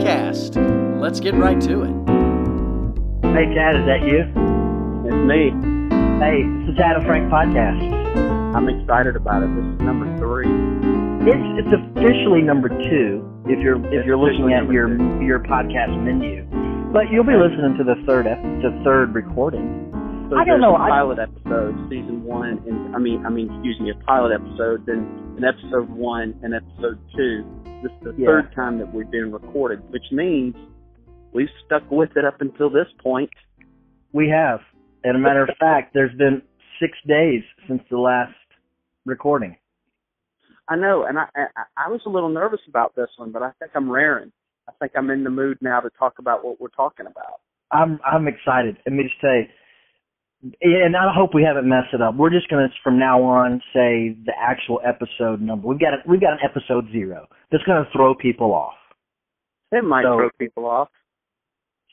Podcast. Let's get right to it. Hey, Tad, is that you? It's me. Hey, it's the Tad and Frank Podcast. I'm excited about it. This is number three. It's it's officially number two if you're if It's you're looking at your two. your podcast menu, but you'll be listening to the third ep- the third recording. So I don't know, A I- pilot episode, season one, and I mean, I mean, excuse me, a pilot episode, then an episode one and episode two. This is the Yeah. third time that we've been recorded, which means we've stuck with it up until this point. We have, and a matter of fact, there's been six days since the last recording. I know, and I, I I was a little nervous about this one, but I think I'm raring. I think I'm in the mood now to talk about what we're talking about. I'm I'm excited. Let me just say, and I hope we haven't messed it up. We're just gonna from now on say the actual episode number. We've got a, we've got an episode zero. That's gonna throw people off. It might So- throw people off.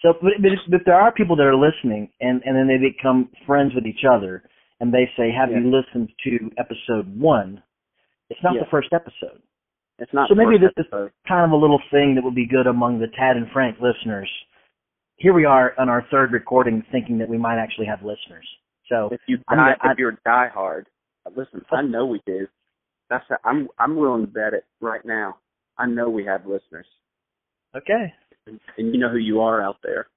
So, but, but, if, but there are people that are listening, and and then they become friends with each other, and they say, "Have you listened to episode one?" It's not Yeah. the first episode. It's not. So maybe this is- Kind of a little thing that would be good among the Tad and Frank listeners. Here we are on our third recording, thinking that we might actually have listeners. So If you die, gonna- if you're die hard, uh, listen. I know we do. That's. A, I'm. I'm willing to bet it right now. I know we have listeners, okay, and you know who you are out there.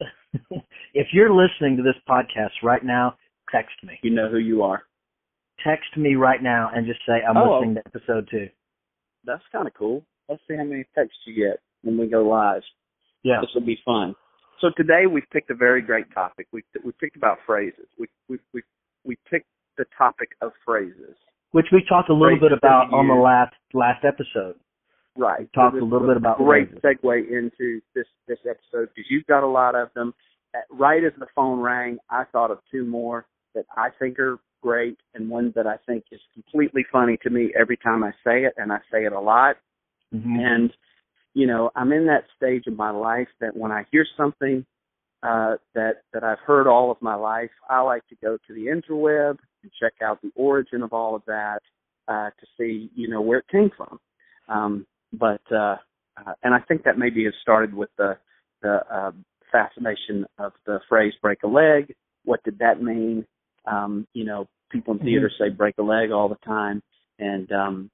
if you're listening to this podcast right now, text me. You know who you are. Text me right now and just say I'm Oh. listening to episode two. That's kind of cool. Let's see how many texts you get when we go live. Yeah. This will be fun. So today we've picked a very great topic. We we picked about phrases. We we we we picked the topic of phrases. Which we talked a little Phrases bit about on the last last episode. Right. talked this a little bit about great phrases. segue into this this episode because you've got a lot of them. Uh, Right as the phone rang, I thought of two more that I think are great, and one that I think is completely funny to me every time I say it, and I say it a lot. Mhm. And you know, I'm in that stage of my life that when I hear something uh, that that I've heard all of my life, I like to go to the interweb and check out the origin of all of that uh, to see, you know, where it came from. Um, but uh, uh, and I think that maybe has started with the the uh, fascination of the phrase "break a leg." What did that mean? Um, you know, people in theater say "break a leg" all the time, and um,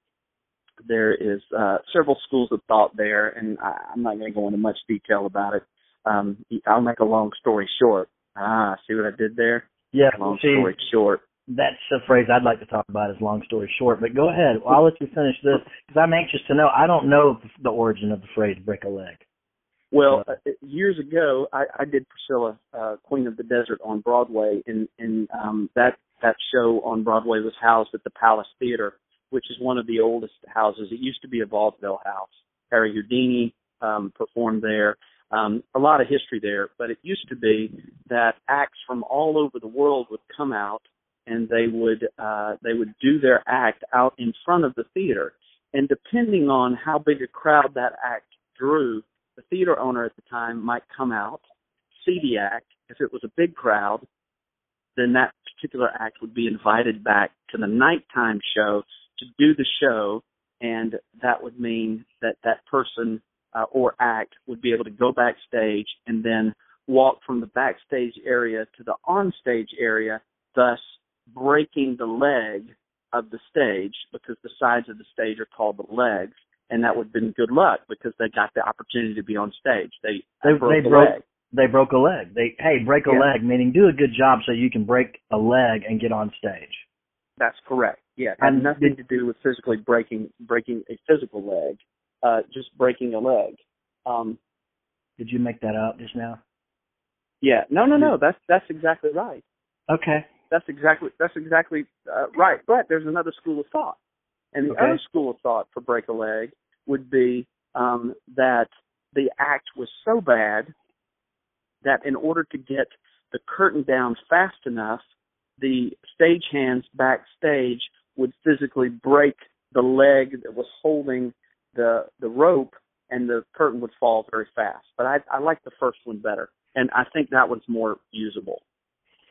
there is uh, several schools of thought there, and I, I'm not going to go into much detail about it. Um, I'll make a long story short. Ah, see what I did there? yeah. Long see, story short. that's a phrase I'd like to talk about. Is long story short. But go ahead. I'll let you finish this because I'm anxious to know. I don't know the origin of the phrase "break a leg." Well, uh, years ago, I, I did Priscilla, uh, Queen of the Desert on Broadway, and, and um, that that show on Broadway was housed at the Palace Theater, which is one of the oldest houses. It used to be a vaudeville house. Harry Houdini um, performed there. Um, a lot of history there, but it used to be that acts from all over the world would come out, and they would uh, they would do their act out in front of the theater, and depending on how big a crowd that act drew, the theater owner at the time might come out, see the act. If it was a big crowd, then that particular act would be invited back to the nighttime show to do the show, and that would mean that that person uh, or act would be able to go backstage and then walk from the backstage area to the onstage area, thus breaking the leg of the stage because the sides of the stage are called the legs and that would have been good luck because they got the opportunity to be on stage. They They broke they the broke leg. they broke a leg. They hey break a Yeah. leg meaning do a good job so you can break a leg and get on stage. That's correct. Yeah, And nothing to do with physically breaking breaking a physical leg, uh, just breaking a leg. Um, Did you make that up just now? yeah, no, no, no. That's that's exactly right. Okay. That's exactly that's exactly uh, right. But there's another school of thought, and the Okay. other school of thought for break a leg would be um, that the act was so bad that in order to get the curtain down fast enough, the stagehands backstage would physically break the leg that was holding the the rope, and the curtain would fall very fast. But I, I like the first one better, and I think that one's more usable,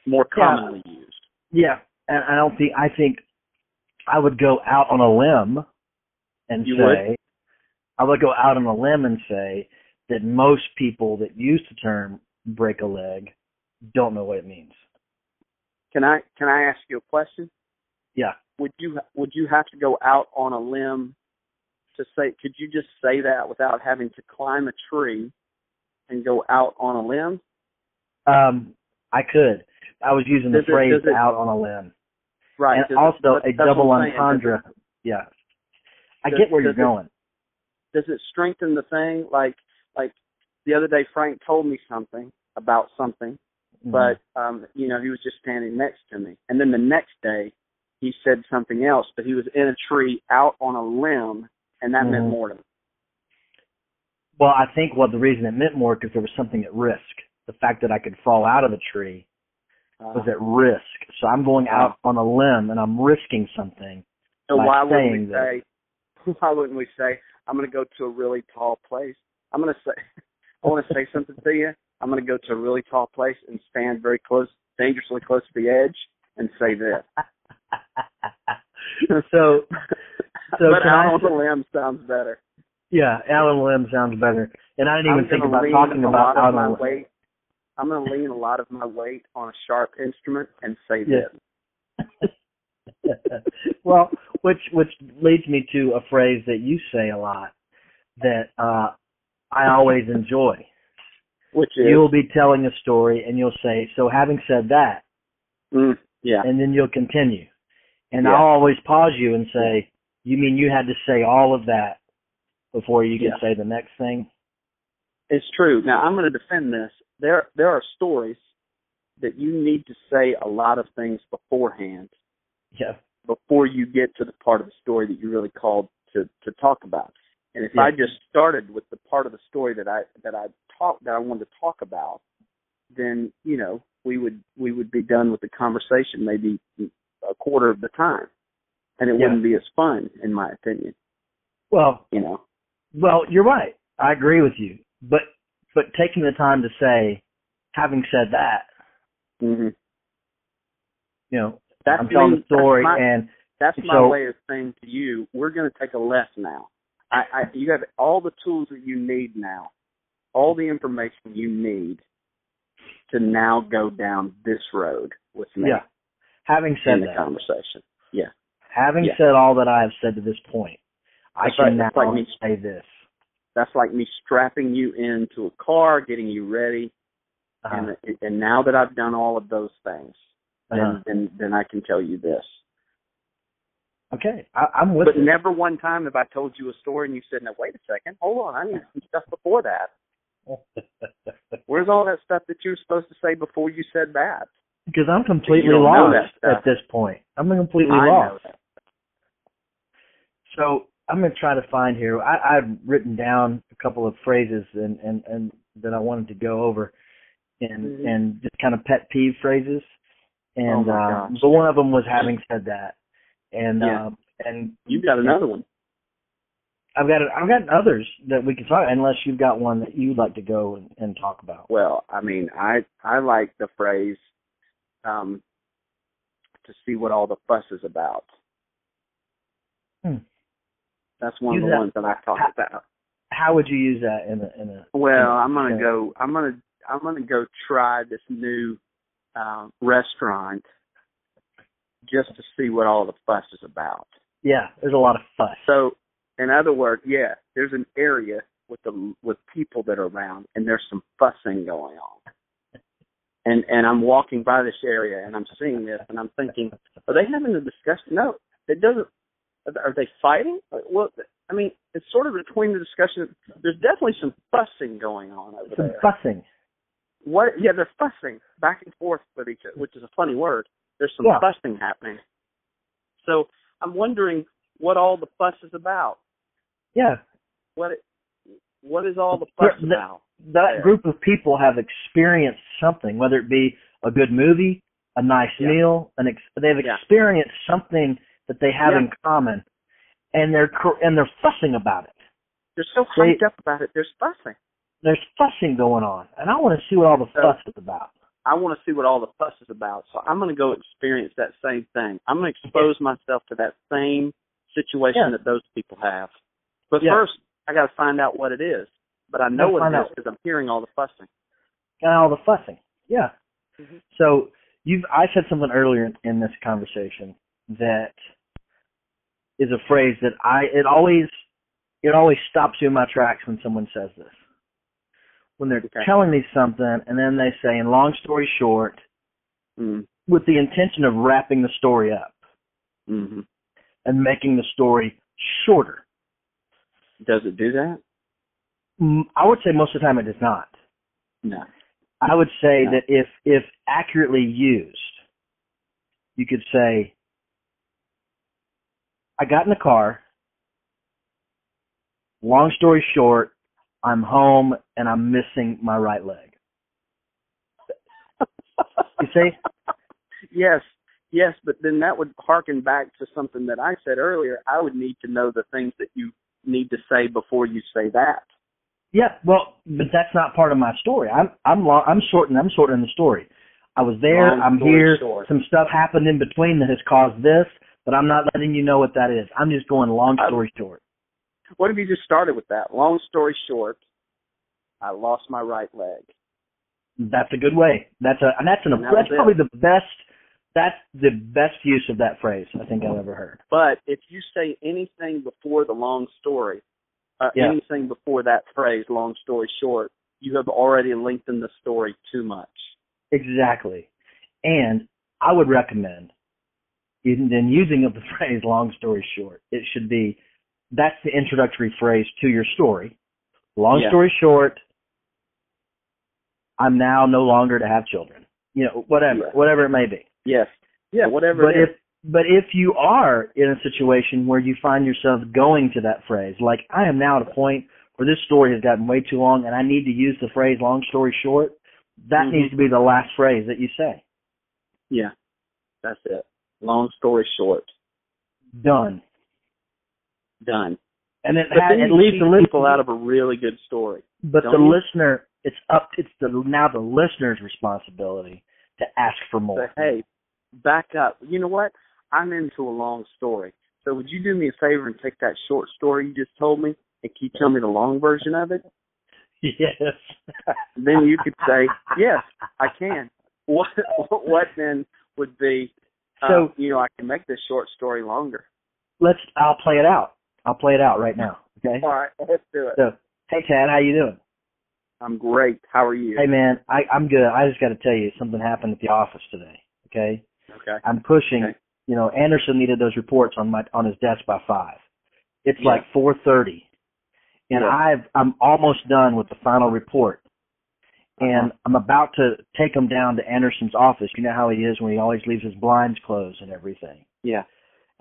more Yeah. commonly used. Yeah, and I don't think I think I would go out on a limb and You say I would go out on a limb and say that most people that use the term break a leg don't know what it means. Can I can I ask you a question? Yeah. Would you would you have to go out on a limb to say? Could you just say that without having to climb a tree and go out on a limb? Um, I could. I was using the it- phrase it- out on a limb. Right. and does it- also a double entendre. Yeah. I Does- get where you're going. Does it strengthen the thing? Like like the other day, Frank told me something about something, Mhm. but um, you know he was just standing next to me, and then the next day he said something else, but he was in a tree out on a limb, and that meant Mhm. more to me. Well, I think what the reason it meant more because there was something at risk. The fact that I could fall out of the tree Uh, was at risk. So I'm going out on a limb and I'm risking something. so why wouldn't we that- say? Why wouldn't we say? I'm going to go to a really tall place. I'm going to say. I want to say something to you. I'm going to go to a really tall place and stand very close, dangerously close to the edge, and say this. so, so but out I on say- the limb sounds better. yeah, Alan limb sounds better. And I didn't even think about talking about of my weight. I'm going to lean a lot of my weight on a sharp instrument and say Yeah. this. well, which which leads me to a phrase that you say a lot that uh I always enjoy. Which is You'll be telling a story and you'll say, "So having said that," mm, yeah. and then you'll continue. And Yeah. I'll always pause you and say, "You mean you had to say all of that before you can Yeah. say the next thing?" It's true. Now I'm going to defend this. There there are stories that you need to say a lot of things beforehand Yeah. before you get to the part of the story that you really called to to talk about. And if Yeah. I just started with the part of the story that I that I talk that I wanted to talk about, then you know we would we would be done with the conversation maybe a quarter of the time, and it Yeah. wouldn't be as fun, in my opinion. Well, You know. well, you're right. I agree with you. But but taking the time to say, having said that, hmm you know, That's I'm telling the story that's my- and That's my So- way of saying to you, we're going to take a left now. I, I, you have all the tools that you need now, all the information you need to now go down this road with me yeah. Having in said the that, conversation. Yeah, having Yeah. said all that I have said to this point, I can right. now like me. say this. that's like me strapping you into a car, getting you ready, Uh, and and now that I've done all of those things, then uh, then, then I can tell you this. okay, I, I'm with But never one time have I told you a story and you said, "Now wait a second, hold on, I need some stuff before that." Where's all that stuff that you were supposed to say before you said that? because I'm completely You don't know lost at this point. I'm completely I lost. So I'm going to try to find here. I, I've written down a couple of phrases and, and, and that I wanted to go over, and Mhm. and just kind of pet peeve phrases. And Oh, uh, but one of them was having said that, and Yeah. um, and You've got another one. I've got I've got others that we can talk unless you've got one that you'd like to go and, and talk about. Well, I mean, I I like the phrase um to see what all the fuss is about. Hmm. That's one Use of the that- ones that I talk ha- about. How would you use that in a in a? Well, I'm gonna Yeah. go. I'm gonna. I'm gonna go try this new uh, restaurant just to see what all the fuss is about. Yeah, there's a lot of fuss. So, in other words, yeah, there's an area with the with people that are around, and there's some fussing going on. And and I'm walking by this area, and I'm seeing this, and I'm thinking, are they having a discussion? No, it doesn't. Are they fighting? Well, I mean, it's sort of between the discussion. There's definitely some fussing going on over Some there. fussing. What? Yeah, they're fussing back and forth with each other, which is a funny word. There's some Yeah. fussing happening. So I'm wondering what all the fuss is about. Yeah, What what is all the fuss Yeah, the- about? that Yeah. group of people have experienced something, whether it be a good movie, a nice Yeah. meal, an ex- they've Yeah. experienced something that they have Yeah. in common, and they're cr- and they're fussing about it. They're so They- hyped up about it. There's fussing. There's fussing going on, and I want to see what all the So- fuss is about. I want to see what all the fuss is about. So I'm going to go experience that same thing. I'm going to expose myself to that same situation Yeah. that those people have. But Yeah. first, I got to find out what it is. but I know what it is because I'm hearing all the fussing. Got all the fussing. Yeah. Mhm. So you've I said something earlier in, this conversation that is a phrase that I it always it always stops you in my tracks when someone says this. When they're Okay. telling me something and then they say, in long story short, Mm. with the intention of wrapping the story up hmm and making the story shorter. Does it do that? Mm, I would say most of the time it does not. No. I would say No. that if if accurately used, you could say, I got in the car. Long story short, I'm home and I'm missing my right leg. You see? yes, yes, but then that would harken back to something that I said earlier. I would need to know the things that you need to say before you say that. Yeah, well, but that's not part of my story. I'm I'm long, I'm shorting I'm shortening the story. I was there. Long I'm here. short. Some stuff happened in between that has caused this, but I'm not letting you know what that is. I'm just going long I- story short. What if you just started with that? Long story short, I lost my right leg. That's a good way. That's a and that's an that that's it. probably the best. That's the best use of that phrase I think I've ever heard. But if you say anything before the long story, uh, Yeah. anything before that phrase, long story short, you have already lengthened the story too much. Exactly. And I would recommend in, in using of the phrase long story short, it should be that's the introductory phrase to your story. Long Yeah. story short, I'm now no longer to have children. You know, whatever, Yeah. whatever it may be. Yes. Yeah, whatever But if but if you are in a situation where you find yourself going to that phrase, like I am now at a point where this story has gotten way too long and I need to use the phrase long story short, that Mhm. needs to be the last phrase that you say. Yeah. That's it. Long story short, Done. done. And it, But ha- then it leaves the people out of a really good story. but the you? listener, it's up, it's the now the listener's responsibility to ask for more. Say, hey, back up. You know what? I'm into a long story. So would you do me a favor and take that short story you just told me and can you tell me the long version of it? Yes. Then you could say, yes, I can. What what then would be, uh, So- you know, I can make this short story longer. Let's. I'll play it out. I'll play it out right now. Okay. All right, let's do it. So, hey Tad, how you doing? I'm great. How are you? Hey man, I, I'm good. I just got to tell you something happened at the office today. Okay, Okay. I'm pushing. Okay. You know, Anderson needed those reports on my on his desk by five. It's Yeah. like 4:30, and Yeah. I've I'm almost done with the final report, and Uh-huh. I'm about to take him down to Anderson's office. You know how he is when he always leaves his blinds closed and everything. Yeah.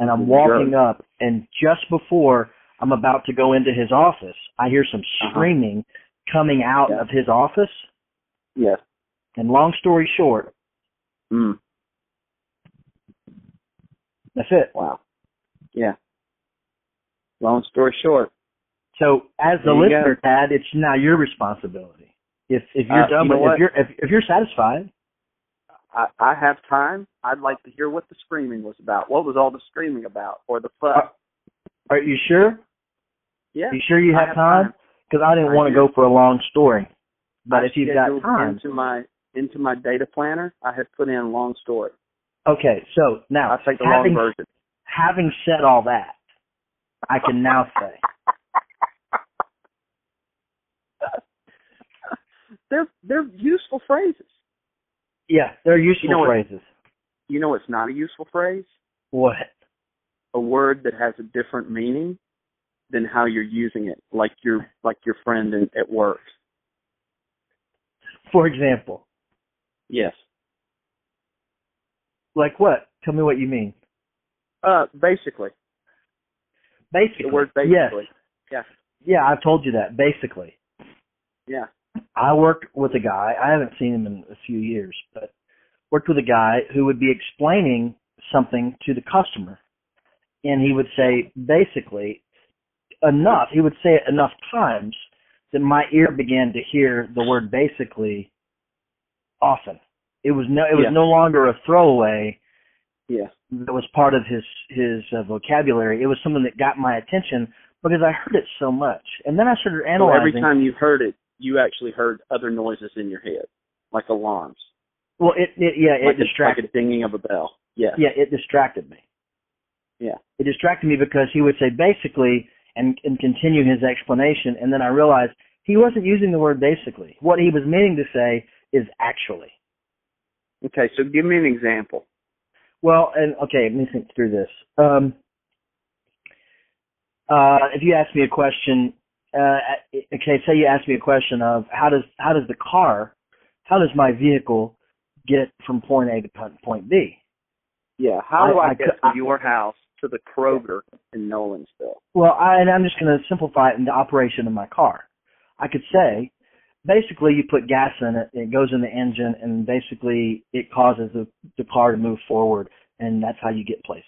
And I'm walking up, and just before I'm about to go into his office, I hear some Uh-huh. Coming out Yeah. of his office. Yes. And long story short, Mm. that's it. Wow. Yeah. Long story short, So as the listener, Tad, it's now your responsibility. If if you're Uh, done you know with if you're if, if you're satisfied, I, I have time. I'd like to hear what the screaming was about. What was all the screaming about, or the fuss? Uh, are you sure? yeah. You sure you have have time? time. Because I didn't want to go for a long story. But I if you've got time, into my into my data planner, I have put in long story. okay. So now I'll take the having long version. having said all that, I can now say they're they're useful phrases. yeah, they're useful You know phrases. You know, it's not a useful phrase. What? A word that has a different meaning than how you're using it, like your like your friend in, at work. For example, Yes. like what? Tell me what you mean. Uh, basically, Basically, the word yes, basically. Yeah. yeah. I've told you that. Basically, Yeah. I worked with a guy. I haven't seen him in a few years, but worked with a guy who would be explaining something to the customer, and he would say basically enough. He would say it enough times that my ear began to hear the word basically often. It was no. It was Yeah. no longer a throwaway Yeah. that was part of his his uh, vocabulary. It was something that got my attention because I heard it so much, and then I started So analyzing. every time you heard it, you actually heard other noises in your head, like alarms, well, it, it yeah, it like, a, like a dinging of a bell. Yeah. Yeah, it distracted me. Yeah. It distracted me because he would say basically and and continue his explanation, and then I realized he wasn't using the word basically. What he was meaning to say is actually. Okay, so give me an example. Well, and okay, let me think through this. Um, uh, if you ask me a question, uh, okay, say you ask me a question of how does how does the car, how does my vehicle get from point A to point B? Yeah, how do I- I, I get from your house to the Kroger in Nolensville? Well, I, and I'm just going to simplify it in the operation of my car. I could say, basically, you put gas in it, it goes in the engine, and basically it causes the, the car to move forward, and that's how you get places.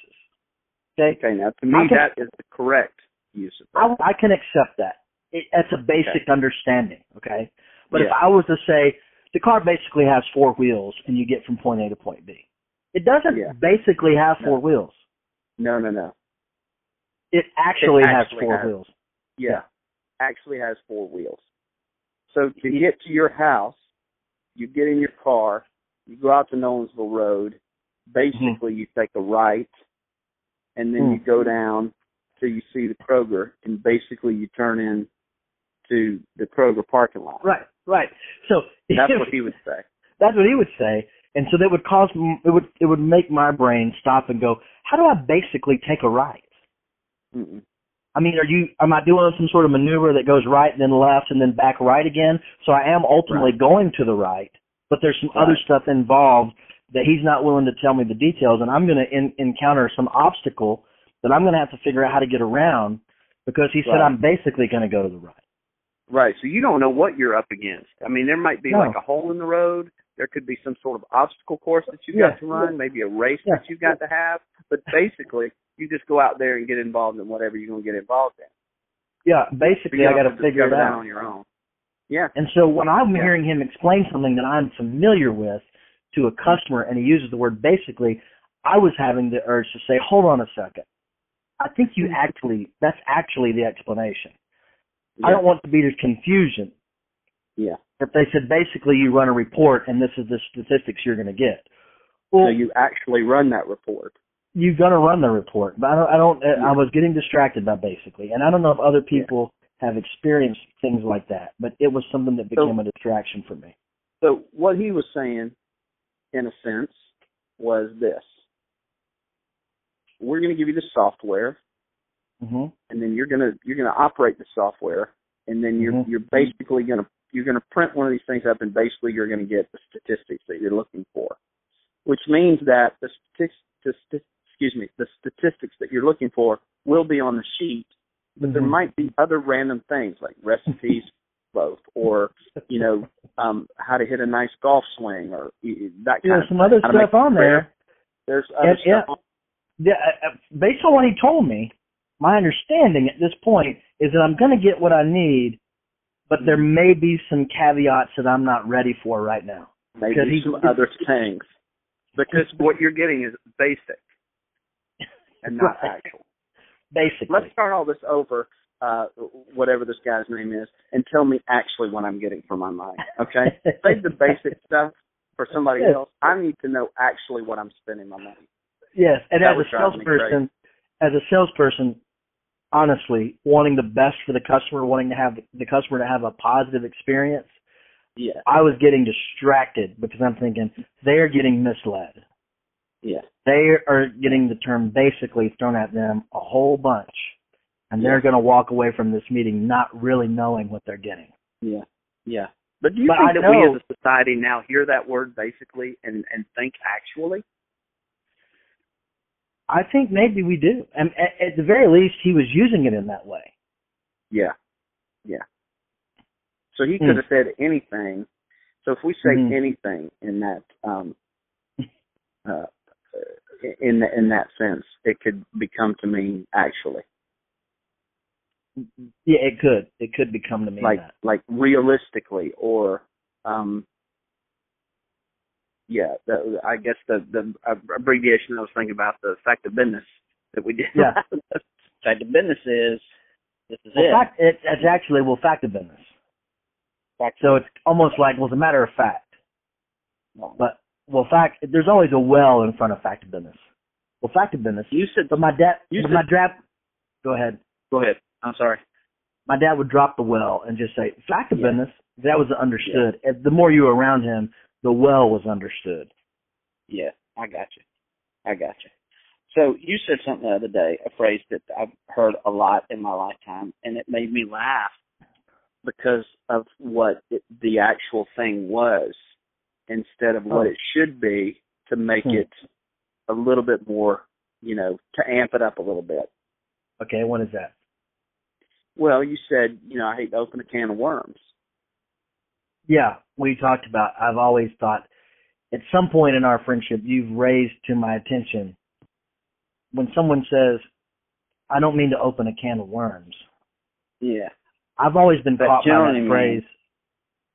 Okay? Okay, now to me can- that is the correct use of that. I, I can accept that. It, that's a basic understanding, okay? But if I was to say, the car basically has four wheels, and you get from point A to point B. It doesn't Yeah. basically have four No. wheels. No, no, no. It actually, actually has four has. wheels. Yeah. Actually has four wheels. So to get to your house, you get in your car, you go out to Nolensville Road, basically you take a right, and then Mm. you go down till you see the Kroger, and basically you turn in to the Kroger parking lot. Right, right. So That's if- what he would say. That's what he would say, and so that would cause m- it would it would make my brain stop and go, how do I basically take a right? Mm-mm. I mean, are you am I doing some sort of maneuver that goes right and then left and then back right again? So I am ultimately going to the right, but there's some other stuff involved that he's not willing to tell me the details, and I'm going to encounter some obstacle that I'm going to have to figure out how to get around because he said Right. I'm basically going to go to the right. Right. So you don't know what you're up against. I mean, there might be No. like a hole in the road. There could be some sort of obstacle course that you've Yeah. got to run, maybe a race Yeah. that you've got to have. But basically, you just go out there and get involved in whatever you're going to get involved in. Yeah, basically you I got to figure it out. on your own. Yeah. And so when I'm Yeah. hearing him explain something that I'm familiar with to a customer and he uses the word basically, I was having the urge to say, hold on a second. I think you mm-hmm. actually, that's actually the explanation. I don't want to be the confusion. Yeah. If they said basically you run a report and this is the statistics you're going to get. Well, So you actually run that report. you're going to run the report, but I don't, I don't, Yeah. I was getting distracted by basically, and I don't know if other people have experienced things like that, but it was something that became a distraction for me. So what he was saying, in a sense, was this: We're going to give you the software, hmm and then you're going to you're going to operate the software, and then you're Mhm. you're basically going to you're going to print one of these things up, and basically you're going to get the statistics that you're looking for, which means that the statistics, excuse me, the statistics that you're looking for will be on the sheet, but there Mhm. might be other random things like recipes, both, or you know, um, how to hit a nice golf swing, or that kind Yeah, of some other to make stuff on there. There's other And- yeah. stuff. On, Yeah, uh, uh, based on what he told me, my understanding at this point is that I'm going to get what I need, but there Mm-hmm. may be some caveats that I'm not ready for right now. maybe some other things, because what you're getting is basic and not Right. actual. Basically, Let's start all this over, uh, whatever this guy's name is, and tell me actually what I'm getting for my money. Okay, save the basic stuff for somebody Yes. else. I need to know actually what I'm spending my money. yes, and That as a salesperson, as a salesperson, honestly, wanting the best for the customer, wanting to have the customer to have a positive experience, Yeah, I was getting distracted because I'm thinking they're getting misled. yeah, they are getting the term basically thrown at them a whole bunch and they're going to walk away from this meeting not really knowing what they're getting yeah, yeah. But do you But think I that know- we as a society now hear that word basically and and think actually? I think maybe we do and at, at the very least he was using it in that way Yeah, yeah. So he Hmm. could have said anything. So if we say Mhm. anything in that um uh in in that sense, it could become to mean actually. yeah it could it could become to mean like that like realistically or um yeah the, i guess the the abbreviation i was thinking about the fact of business that we did Yeah. the fact of business is This is Well, it. fact, it, it's actually well fact of business. Fact- So it's almost like well, it's a matter of fact. But well, fact. There's always a well in front of fact of business. Well, fact of business. you said. But my dad, You said- my dad. Go ahead. Go ahead. I'm sorry. My dad would drop the well and just say fact of Yeah. business. That was understood. And The more you were around him, the well was understood. Yeah, I got you. I got you. So you said something the other day, a phrase that I've heard a lot in my lifetime, and it made me laugh because of what it, the actual thing was instead of what Oh. it should be to make Hmm. it a little bit more, you know, to amp it up a little bit. Okay, what is that? Well, you said, you know, I hate to open a can of worms. Yeah, we talked about. I've always thought, at some point in our friendship, you've raised to my attention when someone says, "I don't mean to open a can of worms." Yeah. I've always been That caught by that phrase.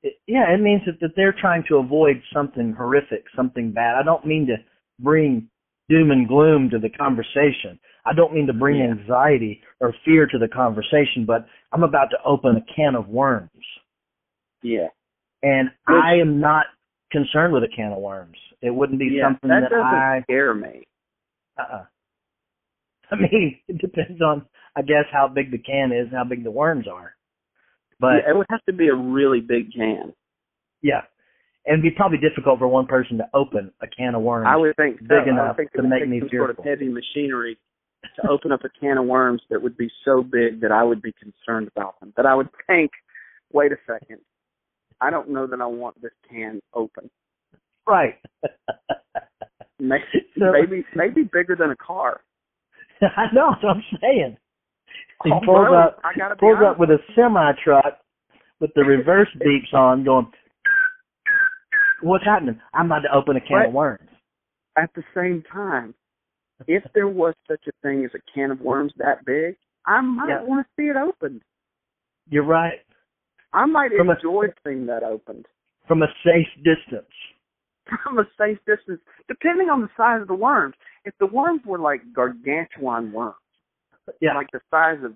It, yeah, it means that, that they're trying to avoid something horrific, something bad. I don't mean to bring doom and gloom to the conversation. I don't mean to bring Yeah. anxiety or fear to the conversation, but I'm about to open a can of worms. Yeah. And Which- I am not concerned with a can of worms. It wouldn't be yeah. something that that, doesn't I scare me. uh-uh. I mean, it depends on I guess how big the can is and how big the worms are. But yeah, it would have to be a really big can. Yeah. And it'd be probably difficult for one person to open a can of worms. I would think so. big enough would think to make me some sort of heavy machinery to open up a can of worms that would be so big that I would be concerned about them. That I would think, wait a second, I don't know that I want this can open. right. Maybe So- maybe, maybe bigger than a car. I know what I'm saying. He Oh, pulls well, up I gotta be pulls honest. up with a semi truck with the reverse beeps on going What's happening? I'm about to open a can Right. of worms. At the same time, if there was such a thing as a can of worms that big, I might Yeah. want to see it opened. You're right. I might From a- enjoy seeing that opened. From a safe distance. from a safe distance, depending on the size of the worms. If the worms were like gargantuan worms, Yeah. like the size of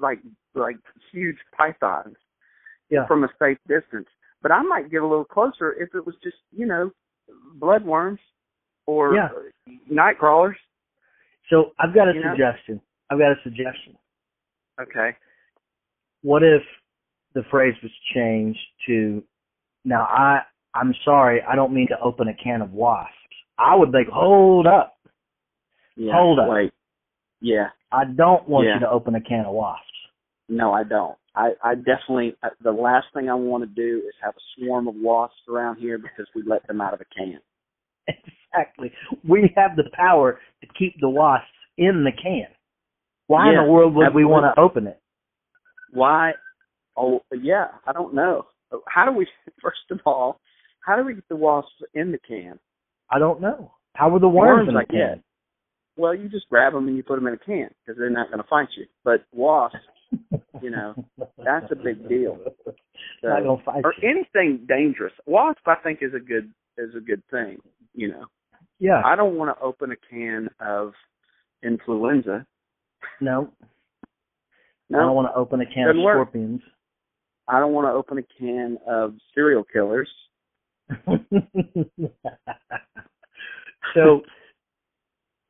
like like huge pythons, Yeah. from a safe distance. But I might get a little closer if it was just you know blood worms or Yeah. night crawlers. So I've got a You know? suggestion. I've got a suggestion. Okay. what if the phrase was changed to now I I'm sorry, I don't mean to open a can of wasps. I would think, hold up. Yeah. Hold up. Wait. Yeah. I don't want Yeah. you to open a can of wasps. No, I don't. I, I definitely, uh, the last thing I want to do is have a swarm of wasps around here because we let them out of a can. Exactly. We have the power to keep the wasps in the can. Why Yeah, in the world would we want to open it? Why? Oh, yeah, I don't know. How do we, first of all, how do we get the wasps in the can? I don't know. How were the worms, Worms, in the I can? get. Well, you just grab them and you put them in a can because they're not going to fight you. But wasps, you know, that's a big deal. So, not gonna fight or you. anything dangerous. Wasp, I think, is a good is a good thing. You know, Yeah. I don't want to open a can of influenza. no. I don't want to open a can Doesn't of work. I don't want to open a can of serial killers. so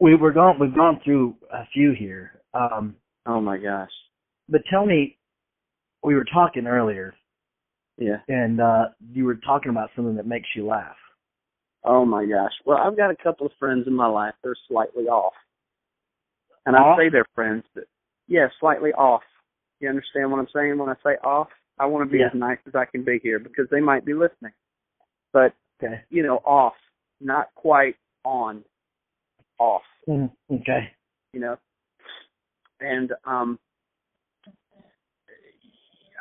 we were gone we've gone through a few here. Um Oh my gosh. but tell me we were talking earlier Yeah. and uh you were talking about something that makes you laugh. Oh my gosh. Well, I've got a couple of friends in my life. They're slightly off, and Off? I say they're friends, but yeah, slightly off. You understand what I'm saying when I say off? I want to be Yeah. as nice as I can be here because they might be listening, but Okay. you know, off, not quite on, off. Mm, okay. You know, and um,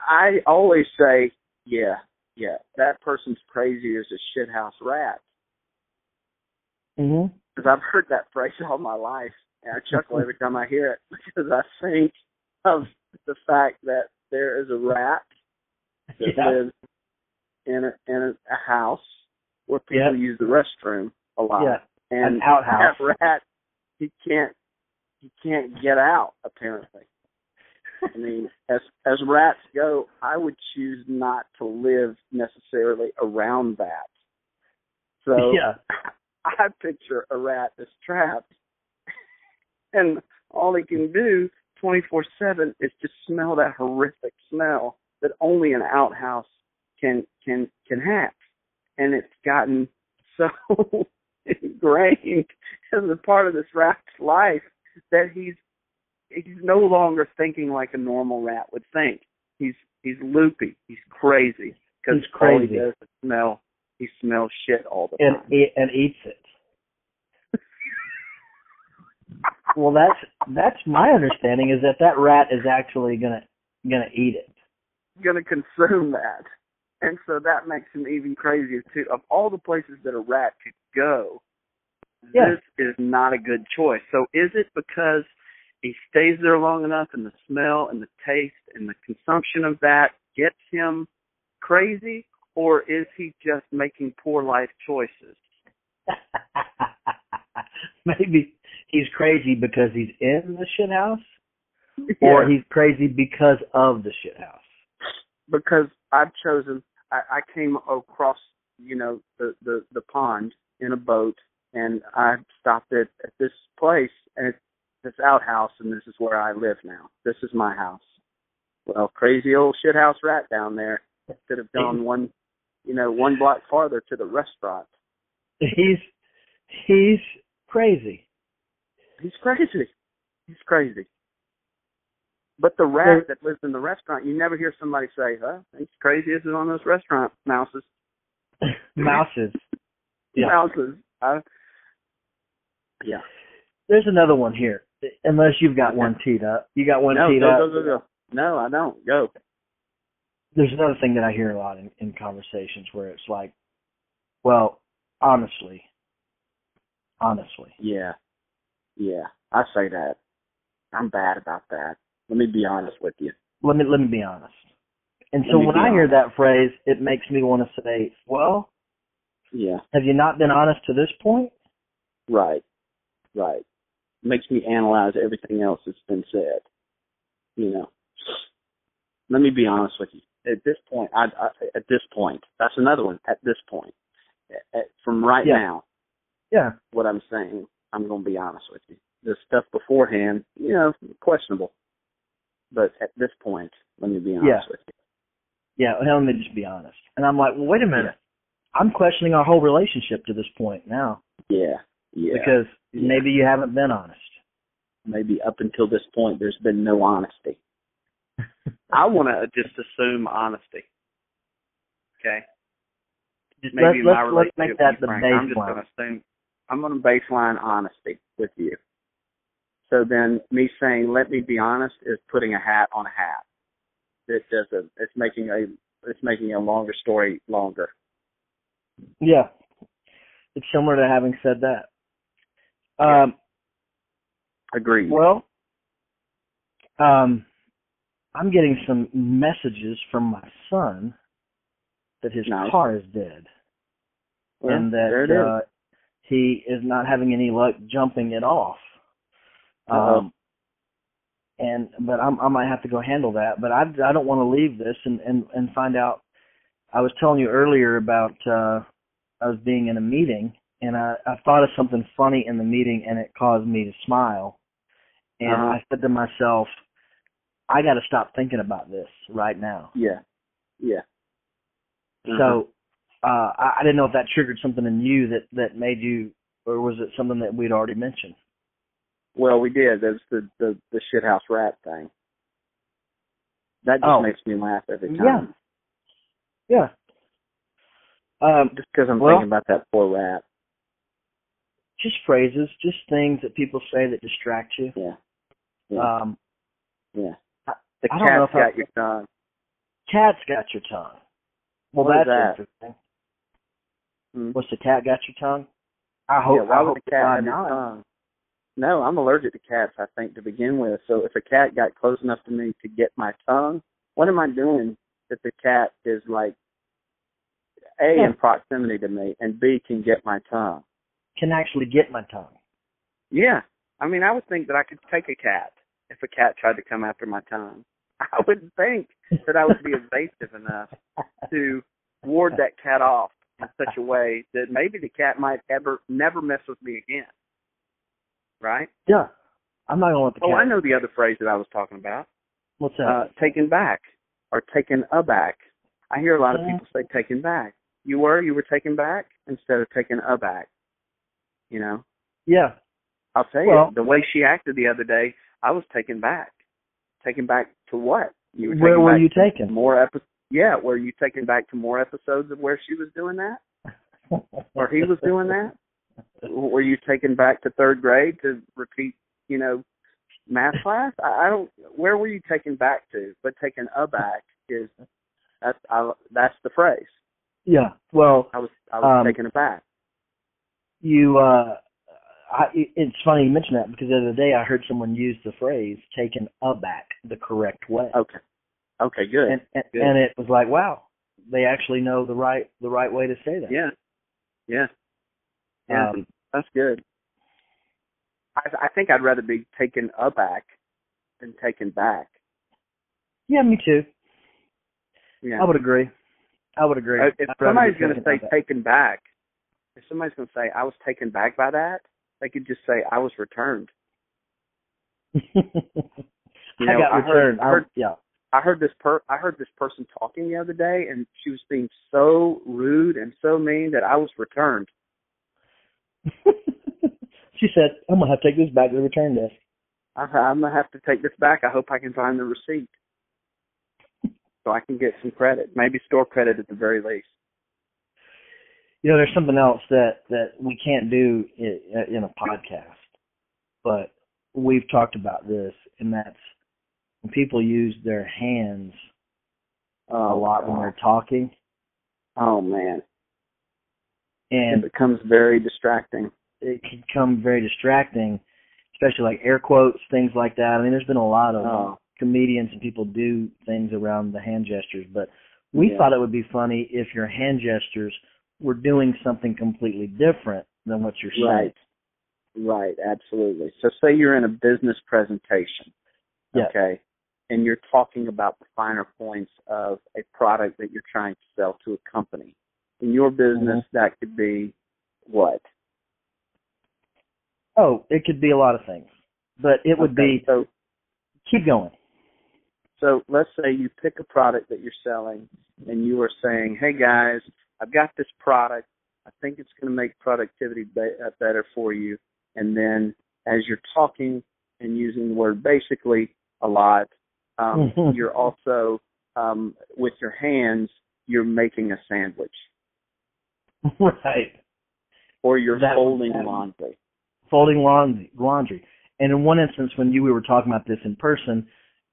I always say, yeah, yeah, that person's crazy as a shithouse rat. Mhm. because I've heard that phrase all my life, and I chuckle every time I hear it because I think of the fact that there is a rat that Yeah. lives in a, in a, house where people Yeah. use the restroom a lot, Yeah. and An outhouse. that rat he can't he can't get out apparently. I mean, as as rats go, I would choose not to live necessarily around that. So yeah. I picture a rat that's trapped, and all he can do 24/7 is just smell that horrific smell that only an outhouse can can can have, and it's gotten so ingrained as a part of this rat's life that he's he's no longer thinking like a normal rat would think. He's he's loopy. He's crazy because He's all he crazy. does is smell. He smells shit all the and time. e- and eats it. well, that's that's my understanding is that that rat is actually gonna gonna eat it. Going to consume that. And so that makes him even crazier too. Of all the places that a rat could go, Yeah. this is not a good choice. So is it because he stays there long enough and the smell and the taste and the consumption of that gets him crazy or is he just making poor life choices? Maybe he's crazy because he's in the shit house, or he's crazy because of the shit house. Because I've chosen. I, I came across, you know, the, the the pond in a boat, and I stopped at at this place, and it's this outhouse, and this is where I live now. This is my house. Well, crazy old shit house rat down there could have gone one, you know, one block farther to the restaurant. He's he's crazy. He's crazy. He's crazy. But the rat that lives in the restaurant, you never hear somebody say, "Huh, he's crazy as it's on those restaurant mouses." Mouses. Yeah. Mouses. I, yeah. There's another one here. Unless you've got one teed up. You got one no, teed go, up. go, go, go. No, I don't. Go. There's another thing that I hear a lot in, in conversations where it's like, well, honestly, honestly, Yeah. Yeah. I say that. I'm bad about that. Let me be honest with you. let me let me be honest. And so when I hear that phrase, it makes me want to say, well, Yeah. have you not been honest to this point? Right. Right. Makes me analyze everything else that's been said. You know. Let me be honest with you. At this point, I, I at this point, that's another one. At this point, at, from right Yeah. now, Yeah. what I'm saying, I'm going to be honest with you. The stuff beforehand, you know, questionable. But at this point, let me be honest Yeah. with you. Yeah, well, let me just be honest. And I'm like, well, wait a minute. I'm questioning our whole relationship to this point now Yeah. Yeah. because Yeah. maybe you haven't been honest. maybe up until this point, there's been no honesty. I want to just assume honesty. Okay. Just Maybe let's, my let's, let's make that the Frank, I'm just going to assume I'm going to baseline honesty with you. So then, me saying "let me be honest" is putting a hat on a hat. It doesn't. It's making a it's making a longer story longer. Yeah. It's similar to having said that. Yeah. Um, Agreed. Well, um, I'm getting some messages from my son that his Nice. car is dead Well, and that there it is. uh, he is not having any luck jumping it off. Uh-oh. Um, and but I'm, I might have to go handle that. But I I don't want to leave this and and and find out. I was telling you earlier about uh, I was being in a meeting and I I thought of something funny in the meeting and it caused me to smile. And Uh-huh. I said to myself, I got to stop thinking about this right now. yeah. Yeah. Uh-huh. So uh, I, I didn't know if that triggered something in you that that made you, or was it something that we'd already mentioned? Well, we did. That's the the the shithouse rat thing. That just Oh. makes me laugh every time. Yeah. Um, Just because I'm Well- thinking about that poor rat. just phrases, just things that people say that distract you. Yeah. Yeah. Um, yeah. I- The I don't know cat's I- got your tongue. cat's got your tongue. Well, What that's that? interesting. Hmm. What's the cat got your tongue? I hope. yeah, why I would hope the cat have your tongue? No, I'm allergic to cats, I think, to begin with. So if a cat got close enough to me to get my tongue, what am I doing that the cat is like A Yeah. in proximity to me and B can get my tongue? Can actually get my tongue. Yeah. I mean I would think that I could take a cat if a cat tried to come after my tongue. I would think that I would be evasive enough to ward that cat off in such a way that maybe the cat might ever never mess with me again. Right? Yeah. I'm not gonna let the Oh. I know the other phrase that I was talking about. What's that? Uh, taken back or taken aback. I hear a lot of people say taken back. You were, you were taken back instead of taken aback. You know? yeah. I'll tell Well- you, the way she acted the other day, I was taken back. Taken back to what? You were Where were you taken? More episodes. Yeah, were you taken back to more episodes of where she was doing that, or he was doing that? Were you taken back to third grade to repeat, you know, math class? I, I don't. Where were you taken back to? But taken aback is that's I, that's the phrase. Yeah. Well, I was I was Um, taken aback. you uh I, it's funny you mention that because the other day I heard someone use the phrase "taken aback" the correct way, Okay. Okay. Good. and and, good. and it was like, wow, they actually know the right the right way to say that. Yeah. Yeah. Yeah. Um, That's good. I I think I'd rather be taken aback than taken back. yeah, me too. Yeah. I would agree. I would agree. Uh, if somebody's going to say taken back, if somebody's going to say I was taken back by that, they could just say I was returned. You I got I heard- returned. I heard- yeah. I heard this per I heard this person talking the other day, and she was being so rude and so mean that I was returned. she said, "I'm gonna have to take this back to the return desk." I, I'm gonna have to take this back. I hope I can find the receipt so I can get some credit, maybe store credit at the very least. You know, there's something else that that we can't do in, in a podcast, but we've talked about this, and that's when people use their hands a oh, lot when they're talking, Oh man, and it becomes very distracting. it can become very distracting, especially like air quotes, things like that. I mean, there's been a lot of Oh, comedians and people do things around the hand gestures, but we Yeah. thought it would be funny if your hand gestures were doing something completely different than what you're saying. right, right, absolutely. So say you're in a business presentation, Yeah. okay, and you're talking about the finer points of a product that you're trying to sell to a company. In your business, that could be what? Oh, it could be a lot of things, but it would Okay, be so keep going. So let's say you pick a product that you're selling and you are saying, hey guys, I've got this product. I think it's going to make productivity be- uh, better for you. And then as you're talking and using the word basically a lot, um, Mhm. you're also, um, with your hands, you're making a sandwich right. or you're That folding laundry. Folding laundry, laundry. And in one instance, when you we were talking about this in person,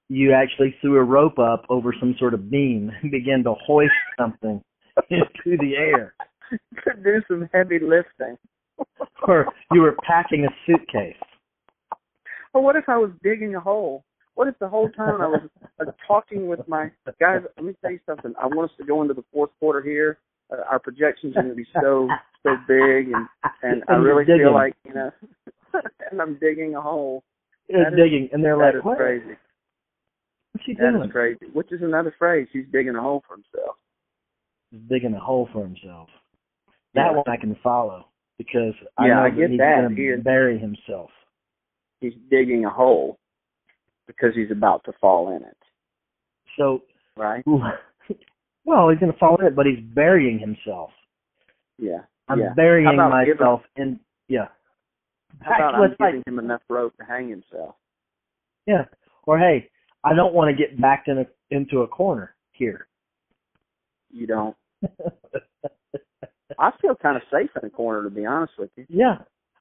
you actually threw a rope up over some sort of beam and began to hoist something into the air. Could do some heavy lifting. Or you were packing a suitcase. Or what if I was digging a hole? What if the whole time I was uh, talking with my guys? Let me tell you something. I want us to go into the fourth quarter here. Uh, our projections are going to be so so big, and and I really feel like you know, and I'm digging a hole. Is- digging, and they're That like, is "What? crazy. What's he That doing?" is crazy. Which is another phrase. He's digging a hole for himself. He's digging a hole for himself. That Yeah. one I can follow because I Yeah, know I that he's that. going to is- bury himself. He's digging a hole because he's about to fall in it. So, Right? Well, he's going to fall in it, but he's burying himself. Yeah. I'm yeah. burying about giving- myself in. Yeah. How about Actually, I'm it's like- him enough rope to hang himself? Yeah. Or hey, I don't want to get backed in a, into a corner here. You don't. I feel kind of safe in the corner, to be honest with you. yeah.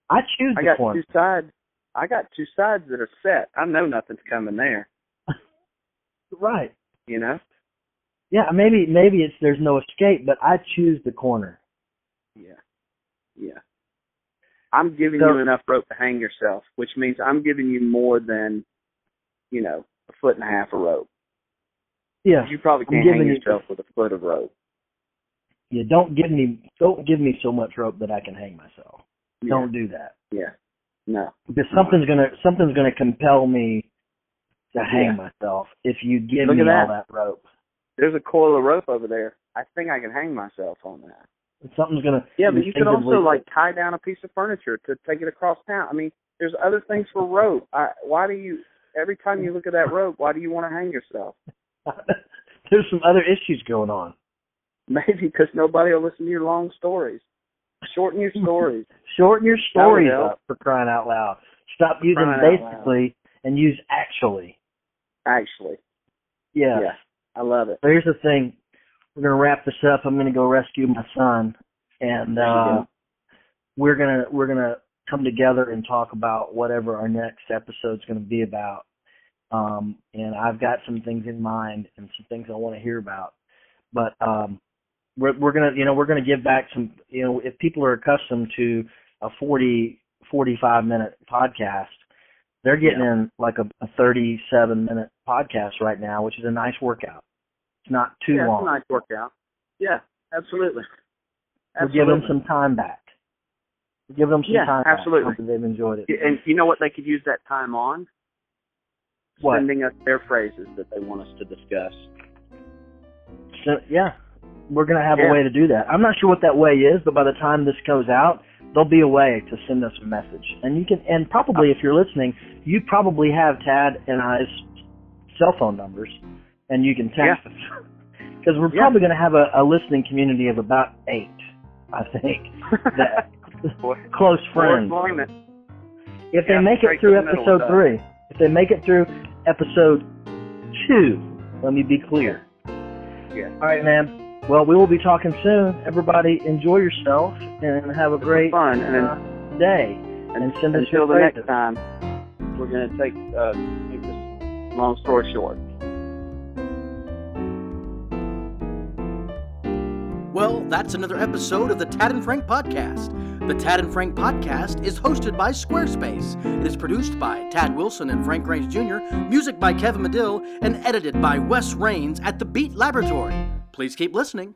I choose I the got corner. two sides. I got two sides that are set. I know nothing's coming there. Right. You know. Yeah. Maybe maybe it's there's no escape, but I choose the corner. Yeah. Yeah. I'm giving So- you enough rope to hang yourself, which means I'm giving you more than, you know, a foot and a half of rope. Yeah. You probably can't hang giving you- yourself with a foot of rope. Yeah. Don't give me don't give me so much rope that I can hang myself. Yeah. Don't do that. Yeah. No. Because something's gonna something's gonna compel me to hang Yeah. myself if you give Look me all that. that rope. There's a coil of rope over there. I think I can hang myself on that. Something's gonna Yeah, but you could also like tie down a piece of furniture to take it across town. I mean, there's other things for rope. I, why do you? Every time you look at that rope, why do you want to hang yourself? there's some other issues going on. Maybe because nobody will listen to your long stories. Shorten your stories. Shorten your stories up for crying out loud. Stop using Crying out loud. basically and use actually. Actually, Yeah. yeah, I love it. So here's the thing. We're gonna wrap this up. I'm gonna go rescue my son, and uh, we're gonna we're gonna come together and talk about whatever our next episode's gonna be about. Um, and I've got some things in mind and some things I want to hear about. But um, we're we're gonna you know we're gonna give back some you know if people are accustomed to a 40 45 minute podcast, they're getting in like a, a 37 minute podcast right now, which is a nice workout. It's not too yeah, long. it's a nice workout. Yeah, absolutely. We're giving them some time back. We're giving them some Yeah, time back. absolutely. Hopefully they've enjoyed it. And you know what they could use that time on? What? Sending us their phrases that they want us to discuss. So, yeah, we're gonna have Yeah. a way to do that. I'm not sure what that way is, but by the time this goes out, there'll be a way to send us a message. And you can, and probably if you're listening, you probably have Tad and I's cell phone numbers, and you can text us because we're Yeah. probably gonna have a, a listening community of about eight, I think, that close friends. If they make it through to middle episode three, if they make it through episode two, let me be clear. Yeah. All right, man. Well, we will be talking soon. Everybody, enjoy yourself and have a great fun. And then- uh, day. And send us Until your the next time, we're going to take uh, make this long story short. Well, that's another episode of the Tad and Frank Podcast. The Tad and Frank Podcast is hosted by Squarespace. It is produced by Tad Wilson and Frank Raines Jr., music by Kevin Medill, and edited by Wes Rains at The Beat Laboratory. Please keep listening.